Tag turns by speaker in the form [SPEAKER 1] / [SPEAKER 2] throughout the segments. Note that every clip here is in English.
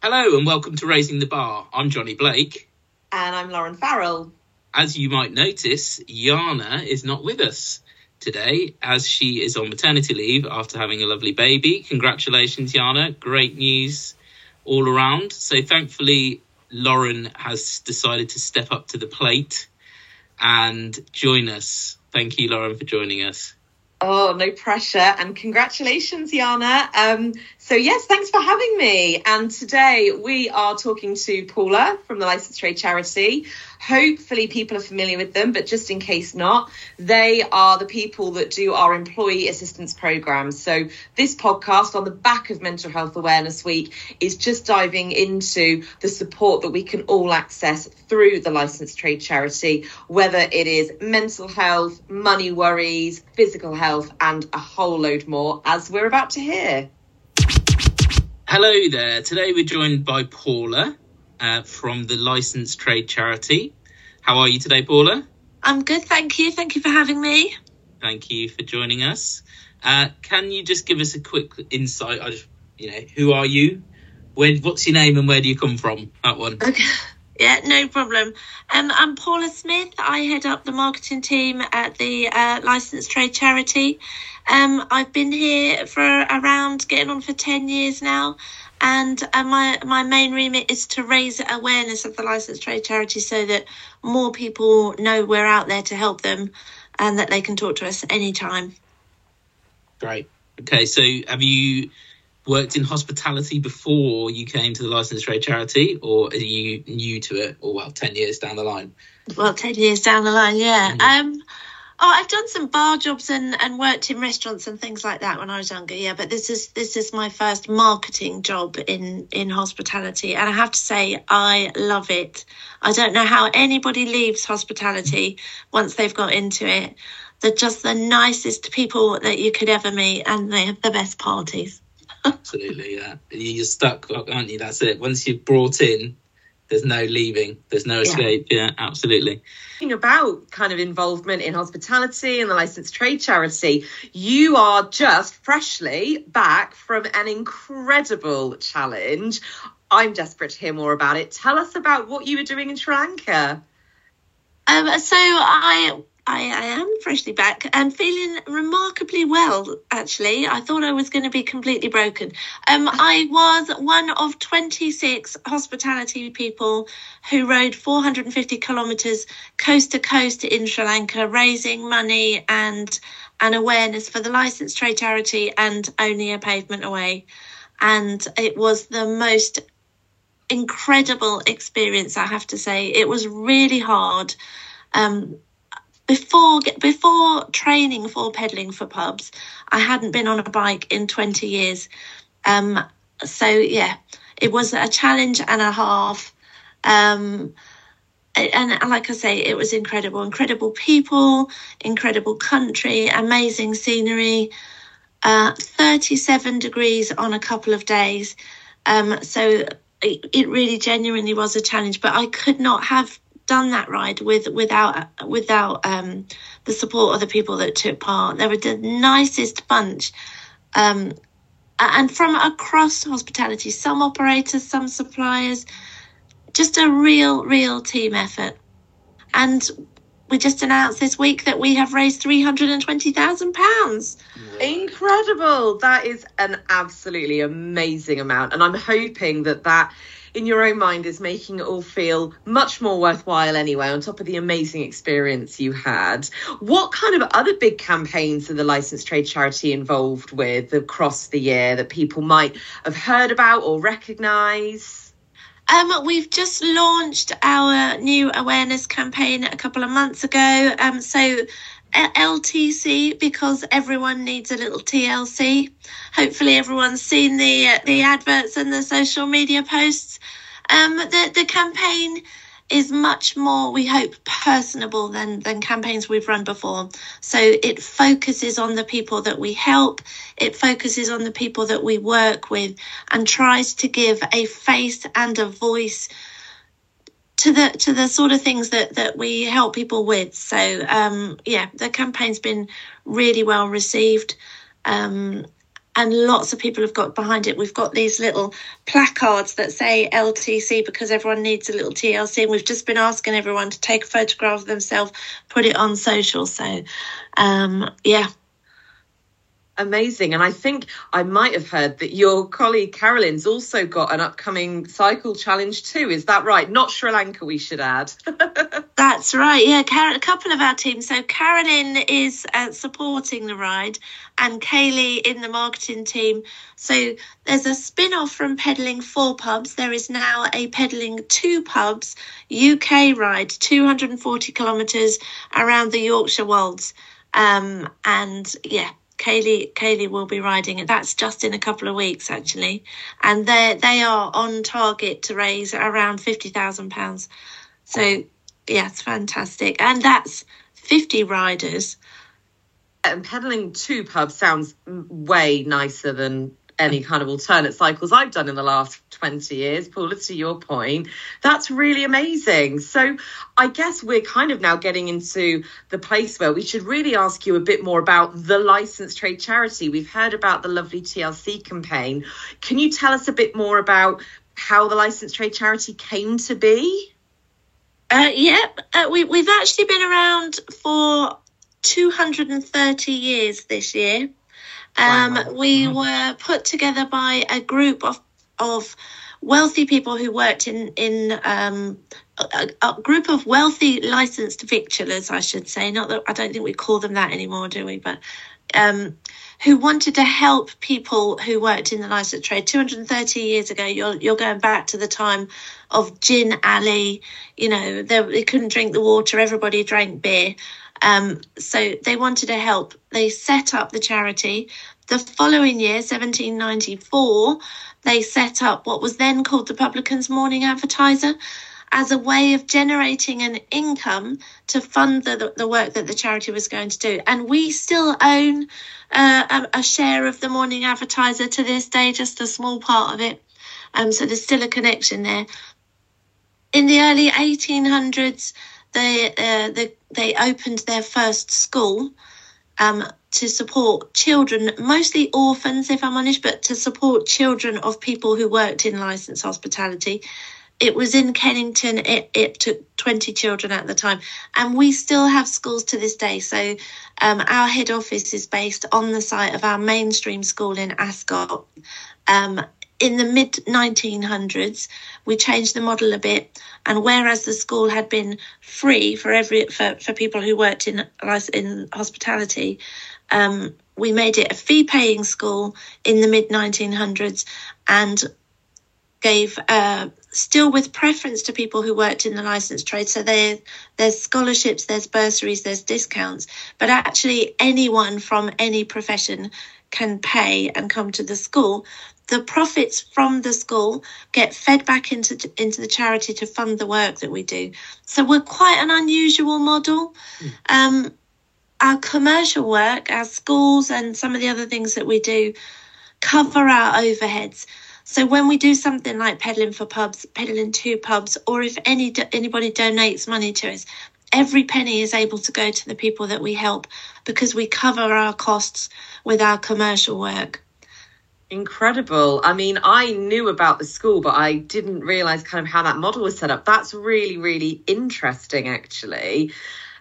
[SPEAKER 1] Hello and welcome to Raising the Bar. I'm Johnny Blake.
[SPEAKER 2] And I'm Lauren Farrell.
[SPEAKER 1] As you might notice, Jana is not with us today as she is on maternity leave after having a lovely baby. Congratulations, Jana. Great news all around. So, thankfully, Lauren has decided to step up to the plate and join us. Thank you, Lauren, for joining us.
[SPEAKER 2] Oh, no pressure. And congratulations, Jana. Um, so, yes, thanks for having me. And today we are talking to Paula from the Licensed Trade Charity. Hopefully, people are familiar with them, but just in case not, they are the people that do our employee assistance program. So, this podcast on the back of Mental Health Awareness Week is just diving into the support that we can all access through the Licensed Trade Charity, whether it is mental health, money worries, physical health, and a whole load more, as we're about to hear.
[SPEAKER 1] Hello there. Today we're joined by Paula uh, from the Licensed Trade Charity. How are you today, Paula?
[SPEAKER 3] I'm good, thank you. Thank you for having me.
[SPEAKER 1] Thank you for joining us. Uh, can you just give us a quick insight? I just, you know, who are you? Where, what's your name and where do you come from? That one.
[SPEAKER 3] Okay. Yeah, no problem. Um, I'm Paula Smith. I head up the marketing team at the uh, Licensed Trade Charity. Um, I've been here for around getting on for 10 years now. And uh, my, my main remit is to raise awareness of the Licensed Trade Charity so that more people know we're out there to help them and that they can talk to us anytime.
[SPEAKER 1] Great. Okay, so have you worked in hospitality before you came to the licensed trade charity, or are you new to it? Or well, ten years down the line.
[SPEAKER 3] Well, ten years down the line, yeah. Mm-hmm. Um, oh, I've done some bar jobs and, and worked in restaurants and things like that when I was younger. Yeah, but this is this is my first marketing job in in hospitality, and I have to say I love it. I don't know how anybody leaves hospitality once they've got into it. They're just the nicest people that you could ever meet, and they have the best parties.
[SPEAKER 1] Absolutely, yeah. You're stuck, aren't you? That's it. Once you're brought in, there's no leaving. There's no escape. Yeah, yeah absolutely.
[SPEAKER 2] Thinking about kind of involvement in hospitality and the licensed trade charity, you are just freshly back from an incredible challenge. I'm desperate to hear more about it. Tell us about what you were doing in Sri Lanka.
[SPEAKER 3] Um, so I I, I, am freshly back and feeling remarkably well, actually. I thought I was going to be completely broken. Um, I was one of 26 hospitality people who rode 450 kilometres coast to coast in Sri Lanka, raising money and an awareness for the licensed trade charity and only a pavement away. And it was the most incredible experience, I have to say. It was really hard. Um, before before training for pedaling for pubs, I hadn't been on a bike in 20 years. Um, so yeah, it was a challenge and a half. Um, and, and like I say, it was incredible, incredible people, incredible country, amazing scenery. Uh, 37 degrees on a couple of days. Um, so it, it really genuinely was a challenge, but I could not have done that ride with without without um, the support of the people that took part. They were the nicest bunch, um, and from across hospitality, some operators, some suppliers, just a real, real team effort. And we just announced this week that we have raised three hundred and twenty thousand pounds.
[SPEAKER 2] Incredible! That is an absolutely amazing amount, and I'm hoping that that in your own mind is making it all feel much more worthwhile anyway, on top of the amazing experience you had. What kind of other big campaigns are the licensed trade charity involved with across the year that people might have heard about or recognise?
[SPEAKER 3] Um, we've just launched our new awareness campaign a couple of months ago. Um, so LTC because everyone needs a little TLC. Hopefully, everyone's seen the the adverts and the social media posts. Um, the the campaign is much more, we hope, personable than than campaigns we've run before. So it focuses on the people that we help. It focuses on the people that we work with, and tries to give a face and a voice to the to the sort of things that that we help people with. So um, yeah, the campaign's been really well received. Um, and lots of people have got behind it. We've got these little placards that say LTC because everyone needs a little TLC, and we've just been asking everyone to take a photograph of themselves, put it on social. So, um, yeah,
[SPEAKER 2] amazing. And I think I might have heard that your colleague Carolyn's also got an upcoming cycle challenge too. Is that right? Not Sri Lanka, we should add.
[SPEAKER 3] That's right. Yeah, Car- a couple of our teams. So Carolyn is uh, supporting the ride, and Kaylee in the marketing team. So there's a spin off from pedaling for pubs. There is now a pedaling two pubs UK ride, 240 kilometres around the Yorkshire Wolds. Um, and yeah, Kaylee Kaylee will be riding it. That's just in a couple of weeks actually, and they they are on target to raise around fifty thousand pounds. So it's fantastic, and that's fifty riders.
[SPEAKER 2] And pedaling two pubs sounds way nicer than any kind of alternate cycles I've done in the last 20 years. Paula, to your point, that's really amazing. So I guess we're kind of now getting into the place where we should really ask you a bit more about the licensed trade charity. We've heard about the lovely TLC campaign. Can you tell us a bit more about how the licensed trade charity came to be?
[SPEAKER 3] Uh, yeah, uh, we, we've actually been around for 230 years this year. Um, wow. We mm-hmm. were put together by a group of of wealthy people who worked in in um, a, a, group of wealthy licensed victualers, I should say. Not that I don't think we call them that anymore, do we? But um, who wanted to help people who worked in the licensed trade. 230 years ago, you're you're going back to the time of gin alley. You know, they, they couldn't drink the water. Everybody drank beer. Um, so they wanted to help. They set up the charity. The following year, 1794, they set up what was then called the Publican's Morning Advertiser as a way of generating an income to fund the, the work that the charity was going to do. And we still own uh, a, a, share of the Morning Advertiser to this day, just a small part of it. Um, so there's still a connection there. In the early 1800s, the uh, they they opened their first school um, to support children, mostly orphans, if I'm honest, but to support children of people who worked in licensed hospitality. It was in Kennington. It, it took 20 children at the time. And we still have schools to this day. So um, our head office is based on the site of our mainstream school in Ascot. Um, in the mid 1900s, we changed the model a bit, and whereas the school had been free for every for, for people who worked in in hospitality, um, we made it a fee-paying school in the mid 1900s, and gave uh, still with preference to people who worked in the licensed trade. So there, there's scholarships, there's bursaries, there's discounts, but actually anyone from any profession can pay and come to the school the profits from the school get fed back into into the charity to fund the work that we do. So we're quite an unusual model. Mm. Um, our commercial work, our schools, and some of the other things that we do cover our overheads. So when we do something like peddling for pubs, peddling two pubs, or if any anybody donates money to us, every penny is able to go to the people that we help because we cover our costs with our commercial work.
[SPEAKER 2] Incredible. I mean, I knew about the school, but I didn't realize kind of how that model was set up. That's really, really interesting, actually.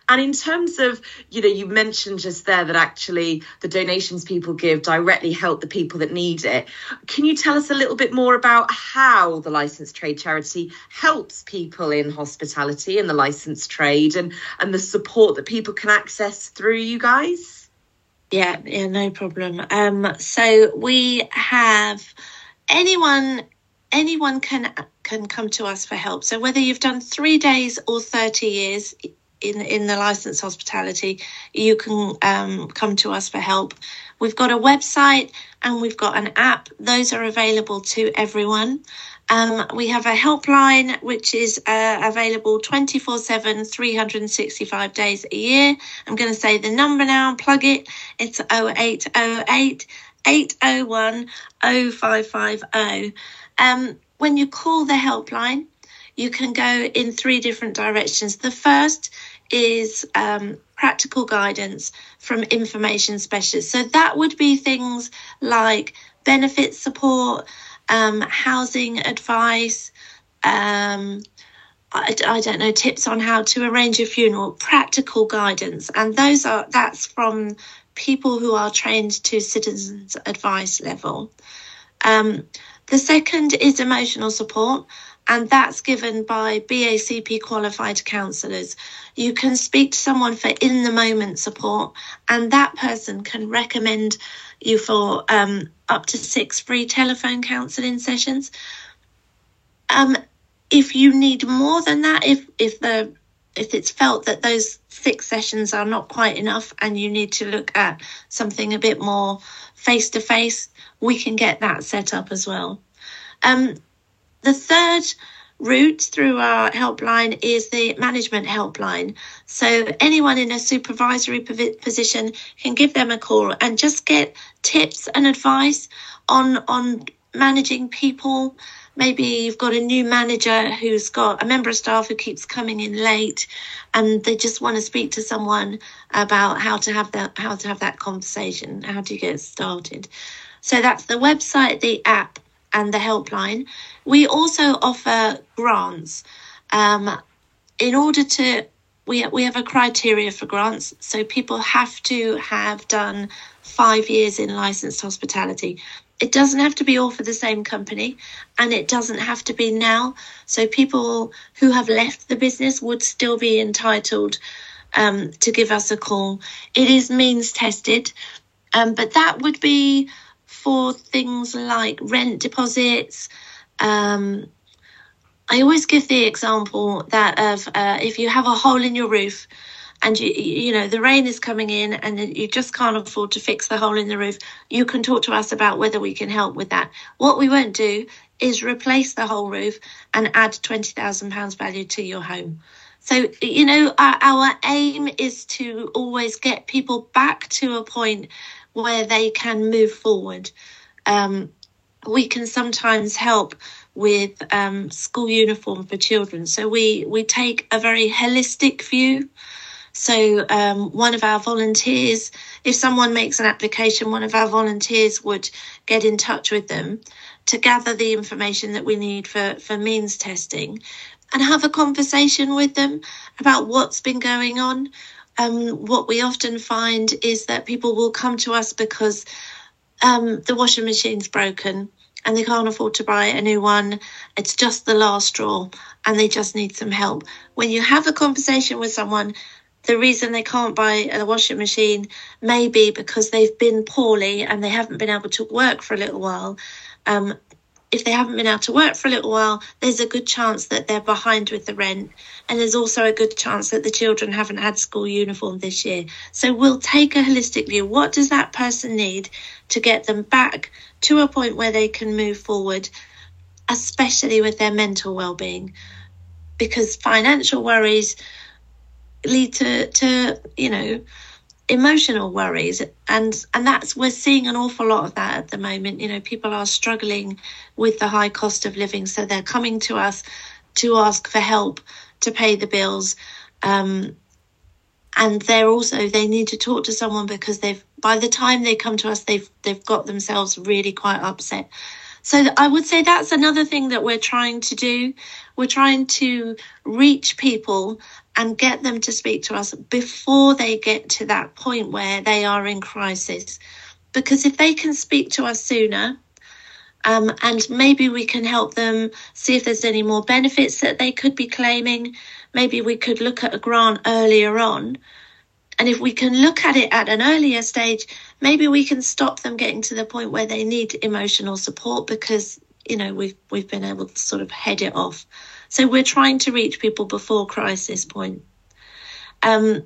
[SPEAKER 2] And in terms of, you know, you mentioned just there that actually the donations people give directly help the people that need it. Can you tell us a little bit more about how the licensed trade charity helps people in hospitality and the licensed trade and, and the support that people can access through you guys?
[SPEAKER 3] Yeah, yeah, no problem. Um, so we have anyone anyone can can come to us for help. So whether you've done three days or thirty years in in the licensed hospitality, you can um, come to us for help. We've got a website and we've got an app. Those are available to everyone. Um, we have a helpline which is uh, available 24 7, 365 days a year. I'm going to say the number now and plug it. It's 0808 801 0550. Um, when you call the helpline, you can go in three different directions. The first is um, practical guidance from information specialists. So that would be things like benefit support, um, housing advice, um, I, I, don't know tips on how to arrange a funeral, practical guidance, and those are that's from people who are trained to citizens advice level. Um, the second is emotional support, and that's given by BACP qualified counsellors. You can speak to someone for in the moment support, and that person can recommend you for um, up to six free telephone counselling sessions. Um, if you need more than that, if if the if it's felt that those six sessions are not quite enough and you need to look at something a bit more face to face, we can get that set up as well. Um, the third route through our helpline is the management helpline. So anyone in a supervisory position can give them a call and just get tips and advice on on managing people maybe you've got a new manager who's got a member of staff who keeps coming in late and they just want to speak to someone about how to have that how to have that conversation how to get started so that's the website the app and the helpline we also offer grants um, in order to we, we have a criteria for grants so people have to have done five years in licensed hospitality it doesn't have to be all for the same company and it doesn't have to be now. So people who have left the business would still be entitled um, to give us a call. It is means tested, um, but that would be for things like rent deposits. Um, I always give the example that of uh, if you have a hole in your roof and you you know the rain is coming in and you just can't afford to fix the hole in the roof you can talk to us about whether we can help with that what we won't do is replace the whole roof and add 20,000 pounds value to your home so you know our, our aim is to always get people back to a point where they can move forward um, we can sometimes help with um, school uniform for children. So we we take a very holistic view so, um, one of our volunteers, if someone makes an application, one of our volunteers would get in touch with them to gather the information that we need for, for means testing and have a conversation with them about what's been going on. Um, what we often find is that people will come to us because um, the washing machine's broken and they can't afford to buy a new one. It's just the last straw and they just need some help. When you have a conversation with someone the reason they can't buy a washing machine may be because they've been poorly and they haven't been able to work for a little while. Um, if they haven't been able to work for a little while, there's a good chance that they're behind with the rent. And there's also a good chance that the children haven't had school uniform this year. So we'll take a holistic view. What does that person need to get them back to a point where they can move forward, especially with their mental well-being? Because financial worries lead to to you know emotional worries and and that's we're seeing an awful lot of that at the moment. You know people are struggling with the high cost of living so they're coming to us to ask for help to pay the bills. Um, and they're also they need to talk to someone because they've by the time they come to us they've they've got themselves really quite upset. So i would say that's another thing that we're trying to do. We're trying to reach people and get them to speak to us before they get to that point where they are in crisis. Because if they can speak to us sooner, um, and maybe we can help them see if there's any more benefits that they could be claiming. Maybe we could look at a grant earlier on. And if we can look at it at an earlier stage, maybe we can stop them getting to the point where they need emotional support because, you know, we've, we've been able to sort of head it off. So we're trying to reach people before crisis point. Um,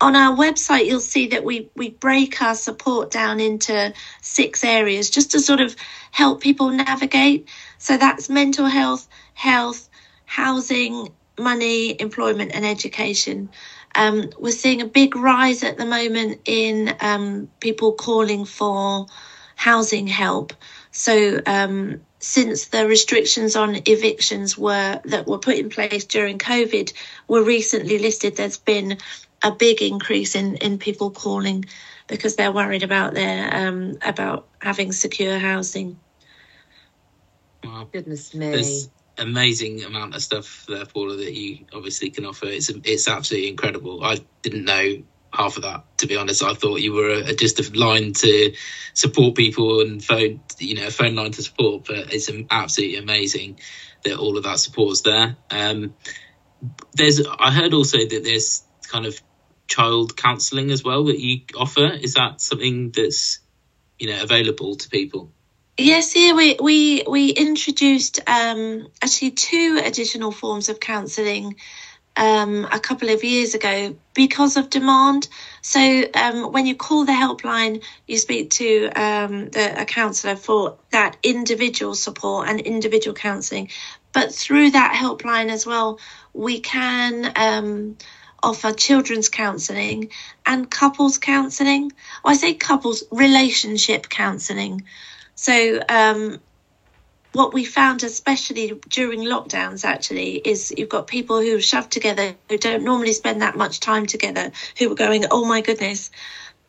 [SPEAKER 3] on our website, you'll see that we, we break our support down into six areas just to sort of help people navigate. So that's mental health, health, housing, money, employment, and education. Um, we're seeing a big rise at the moment in um, people calling for housing help. So um, since the restrictions on evictions were that were put in place during COVID were recently listed, there's been a big increase in in people calling because they're worried about their um, about having secure housing.
[SPEAKER 2] Wow. Goodness me.
[SPEAKER 1] There's amazing amount of stuff there, Paula, that you obviously can offer. It's it's absolutely incredible. I didn't know half of that to be honest. I thought you were a, just a line to support people and phone, you know, a phone line to support. But it's absolutely amazing that all of that support's there. Um, there's, I heard also that there's kind of child counselling as well that you offer. Is that something that's you know available to people?
[SPEAKER 3] Yes, yeah, we we we introduced um, actually two additional forms of counselling um, a couple of years ago because of demand. So um, when you call the helpline, you speak to um, the, a counsellor for that individual support and individual counselling. But through that helpline as well, we can um, offer children's counselling and couples counselling. Well, I say couples relationship counselling. So um, what we found, especially during lockdowns, actually, is you've got people who shoved together who don't normally spend that much time together who were going, oh my goodness,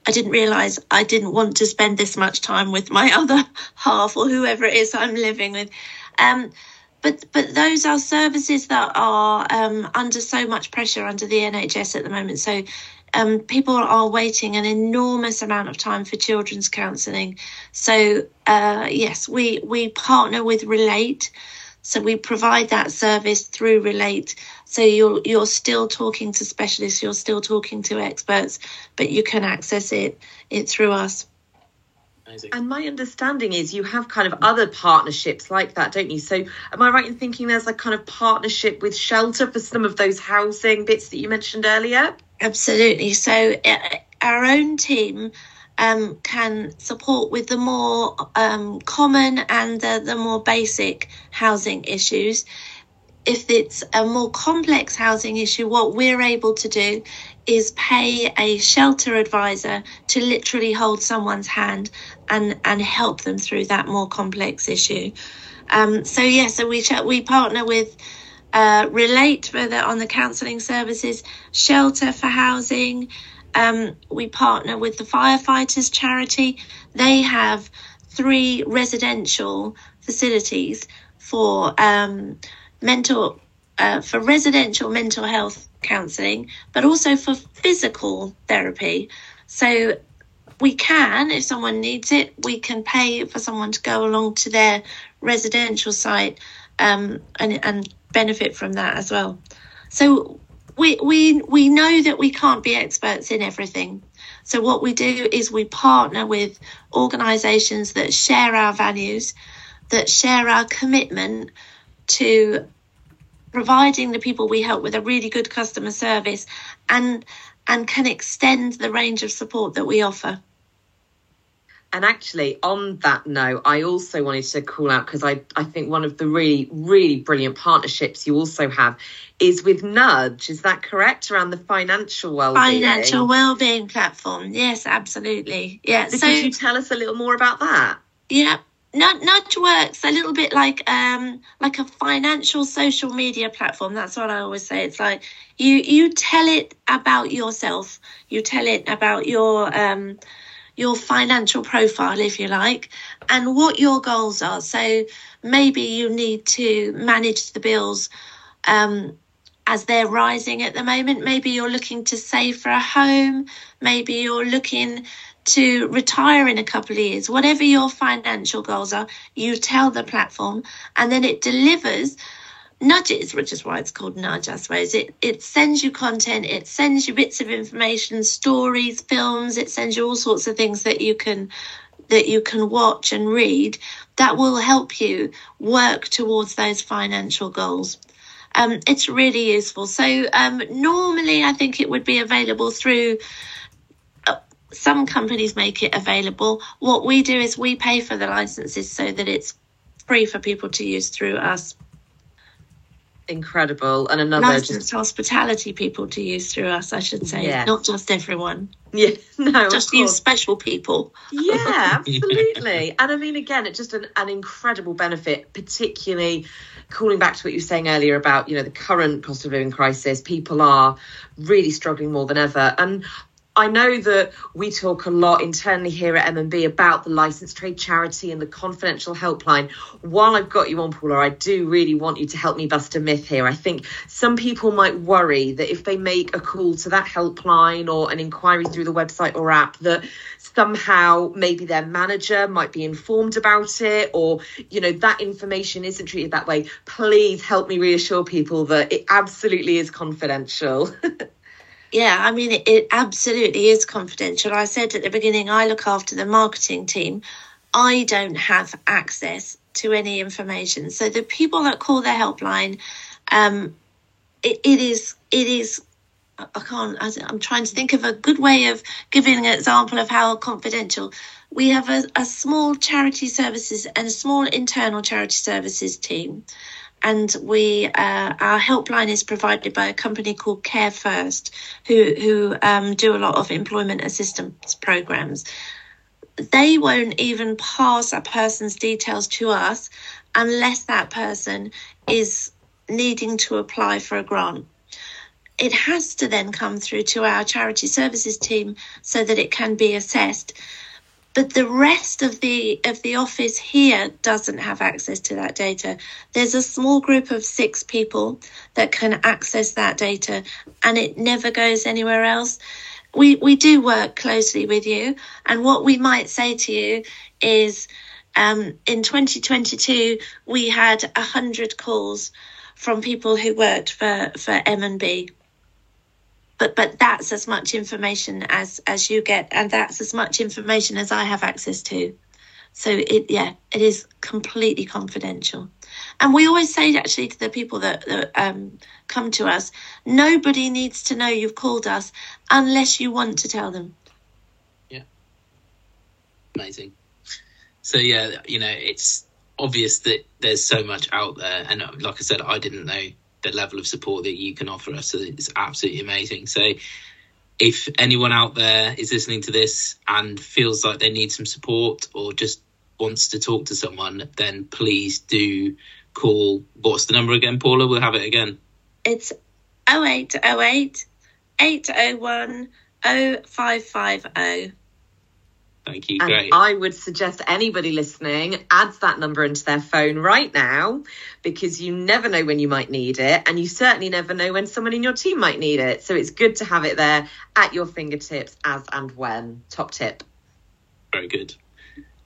[SPEAKER 3] I didn't realize I didn't want to spend this much time with my other half or whoever it is I'm living with. Um, but but those are services that are um, under so much pressure under the NHS at the moment. So um, people are waiting an enormous amount of time for children's counselling. So uh, yes, we we partner with Relate. So we provide that service through Relate. So you're you're still talking to specialists, you're still talking to experts, but you can access it it through us.
[SPEAKER 2] Amazing. And my understanding is you have kind of other partnerships like that, don't you? So, am I right in thinking there's a kind of partnership with shelter for some of those housing bits that you mentioned earlier?
[SPEAKER 3] Absolutely. So, uh, our own team um, can support with the more um, common and uh, the more basic housing issues. If it's a more complex housing issue, what we're able to do is pay a shelter advisor to literally hold someone's hand and and help them through that more complex issue. Um, so yeah, so we we partner with uh, Relate for the, on the counselling services, Shelter for housing. Um, we partner with the firefighters charity. They have three residential facilities for um, mental uh, for residential mental health counselling, but also for physical therapy. So we can, if someone needs it, we can pay for someone to go along to their residential site um, and, and benefit from that as well. So we, we, we know that we can't be experts in everything. So what we do is we partner with organisations that share our values, that share our commitment to providing the people we help with a really good customer service and and can extend the range of support that we offer.
[SPEAKER 2] And actually, on that note, I also wanted to call out because I, I think one of the really, really brilliant partnerships you also have is with Nudge. Is that correct? Around the financial well-being.
[SPEAKER 3] Financial well-being platform. Yes, absolutely. Yeah.
[SPEAKER 2] So, could you tell us a little more about that?
[SPEAKER 3] Yeah. Nudge works a little bit like um like a financial social media platform. That's what I always say. It's like you you tell it about yourself. You tell it about your um your financial profile, if you like, and what your goals are. So maybe you need to manage the bills um, as they're rising at the moment. Maybe you're looking to save for a home. Maybe you're looking to retire in a couple of years. Whatever your financial goals are, you tell the platform, and then it delivers nudges, which is why it's called nudge, I suppose. It it sends you content, it sends you bits of information, stories, films, it sends you all sorts of things that you can that you can watch and read that will help you work towards those financial goals. Um, it's really useful. So um, normally, I think it would be available through. Some companies make it available. What we do is we pay for the licenses so that it's free for people to use through us.
[SPEAKER 2] incredible. And another
[SPEAKER 3] licensed
[SPEAKER 2] just
[SPEAKER 3] hospitality people to use through us, I should say, not just everyone,
[SPEAKER 2] yeah, no,
[SPEAKER 3] just you special people.
[SPEAKER 2] Yeah, absolutely. and I mean, again, it's just an, an incredible benefit, particularly calling back to what you were saying earlier about, you know, the current cost of living crisis. People are really struggling more than ever. And I know that we talk a lot internally here at M&B about the licensed trade charity and the confidential helpline. While I've got you on, Paula, I do really want you to help me bust a myth here. I think some people might worry that if they make a call to that helpline or an inquiry through the website or app, that somehow maybe their manager might be informed about it or, you know, that information isn't treated that way. Please help me reassure people that it absolutely is confidential.
[SPEAKER 3] Yeah, I mean, it, it absolutely is confidential. I said at the beginning, I look after the marketing team. I don't have access to any information. So the people that call the helpline, um, it, it is, it is, I can't, I'm trying to think of a good way of giving an example of how confidential. We have a, a small charity services and a small internal charity services team and we uh, our helpline is provided by a company called Care First, who who um, do a lot of employment assistance programs. They won't even pass a person's details to us unless that person is needing to apply for a grant. It has to then come through to our charity services team so that it can be assessed but the rest of the of the office here doesn't have access to that data. There's a small group of six people that can access that data and it never goes anywhere else. We we do work closely with you and what we might say to you is um, in 2022 we had 100 calls from people who worked for for M&B but but that's as much information as as you get and that's as much information as i have access to so it yeah it is completely confidential and we always say actually to the people that, that um, come to us nobody needs to know you've called us unless you want to tell them Yeah.
[SPEAKER 1] Amazing. So yeah, you know, it's obvious that there's so much out there, and uh, like I said, I didn't know the level of support that you can offer us. So it's absolutely amazing. So if anyone out there is listening to this and feels like they need some support or just wants to talk to someone, then please do call. What's the number again, Paula? We'll have it again.
[SPEAKER 3] it's 0808 801 0550
[SPEAKER 1] Thank you.
[SPEAKER 2] And
[SPEAKER 1] Great.
[SPEAKER 2] I would suggest anybody listening adds that number into their phone right now because you never know when you might need it. And you certainly never know when someone in your team might need it. So it's good to have it there at your fingertips as and when. Top tip.
[SPEAKER 1] Very good.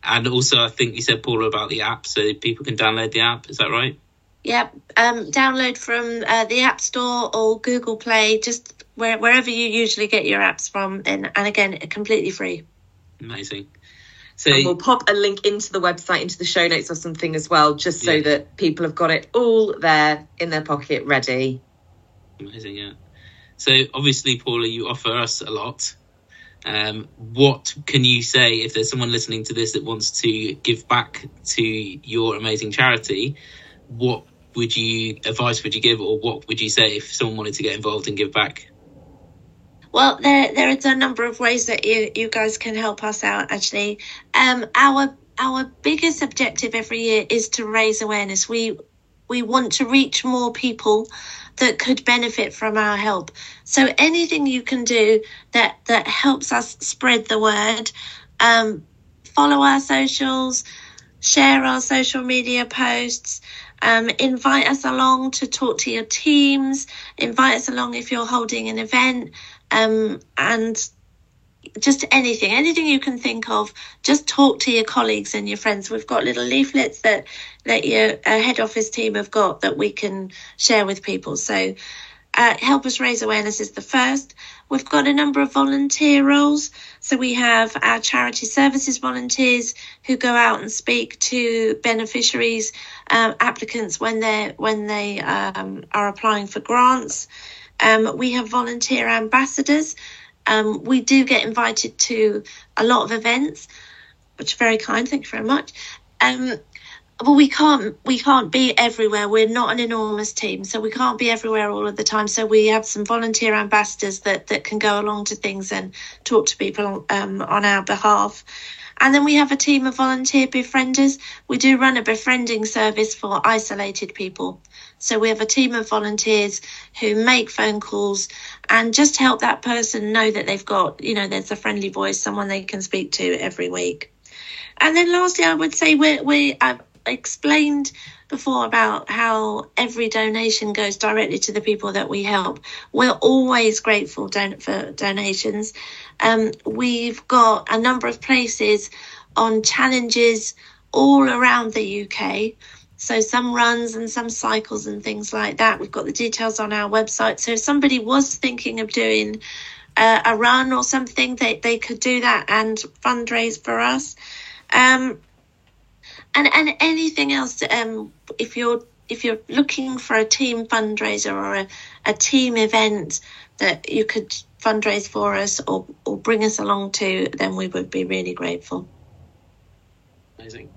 [SPEAKER 1] And also, I think you said Paula about the app, so people can download the app. Is that right?
[SPEAKER 3] Yep. Um, download from uh, the App Store or Google Play, just where, wherever you usually get your apps from. And, and again, completely free.
[SPEAKER 1] Amazing. So
[SPEAKER 2] And we'll pop a link into the website, into the show notes or something as well, just so
[SPEAKER 1] Yeah.
[SPEAKER 2] that people have got it all there in their pocket ready.
[SPEAKER 1] amazing, yeah. So obviously, Paula, you offer us a lot. Um, what can you say if there's someone listening to this that wants to give back to your amazing charity? What would you advice would you give, or what would you say if someone wanted to get involved and give back?
[SPEAKER 3] Well, there there is a number of ways that you, you guys can help us out. Actually, um, our our biggest objective every year is to raise awareness. We we want to reach more people that could benefit from our help. So anything you can do that that helps us spread the word, um, follow our socials, share our social media posts. Um, invite us along to talk to your teams. Invite us along if you're holding an event um, and just anything, anything you can think of. Just talk to your colleagues and your friends. We've got little leaflets that that your uh, head office team have got that we can share with people. So uh, help us raise awareness is the first. We've got a number of volunteer roles. So we have our charity services volunteers who go out and speak to beneficiaries, um, applicants when they when they um, are applying for grants. Um, we have volunteer ambassadors. Um, we do get invited to a lot of events, which are very kind. Thank you very much. Um, well we can't we can't be everywhere we're not an enormous team so we can't be everywhere all of the time so we have some volunteer ambassadors that that can go along to things and talk to people um, on our behalf and then we have a team of volunteer befrienders we do run a befriending service for isolated people so we have a team of volunteers who make phone calls and just help that person know that they've got you know there's a friendly voice someone they can speak to every week and then lastly, I would say we we I've explained before about how every donation goes directly to the people that we help. We're always grateful don- for donations. Um, we've got a number of places on challenges all around the UK. So some runs and some cycles and things like that. We've got the details on our website. So if somebody was thinking of doing uh, a run or something, they, they could do that and fundraise for us. Um, and and anything else, um, if you're if you're looking for a team fundraiser or a, a team event that you could fundraise for us or, or bring us along to, then we would be really grateful.
[SPEAKER 1] Amazing.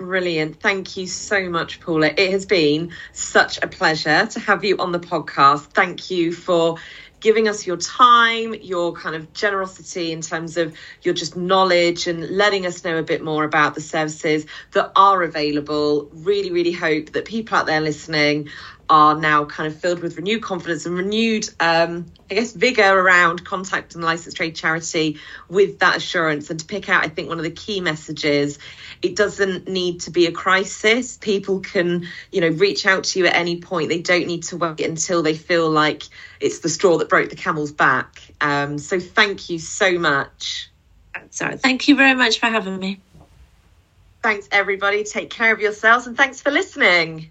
[SPEAKER 2] Brilliant. Thank you so much, Paula. It has been such a pleasure to have you on the podcast. Thank you for giving us your time, your kind of generosity in terms of your just knowledge and letting us know a bit more about the services that are available. Really, really hope that people out there listening are now kind of filled with renewed confidence and renewed, um, I guess, vigor around contacting the licensed trade charity with that assurance. And to pick out, I think one of the key messages, it doesn't need to be a crisis. People can, you know, reach out to you at any point. They don't need to wait until they feel like it's the straw that broke the camel's back. Um, so thank you so much.
[SPEAKER 3] So thank you very much for having me.
[SPEAKER 2] Thanks, everybody. Take care of yourselves and thanks for listening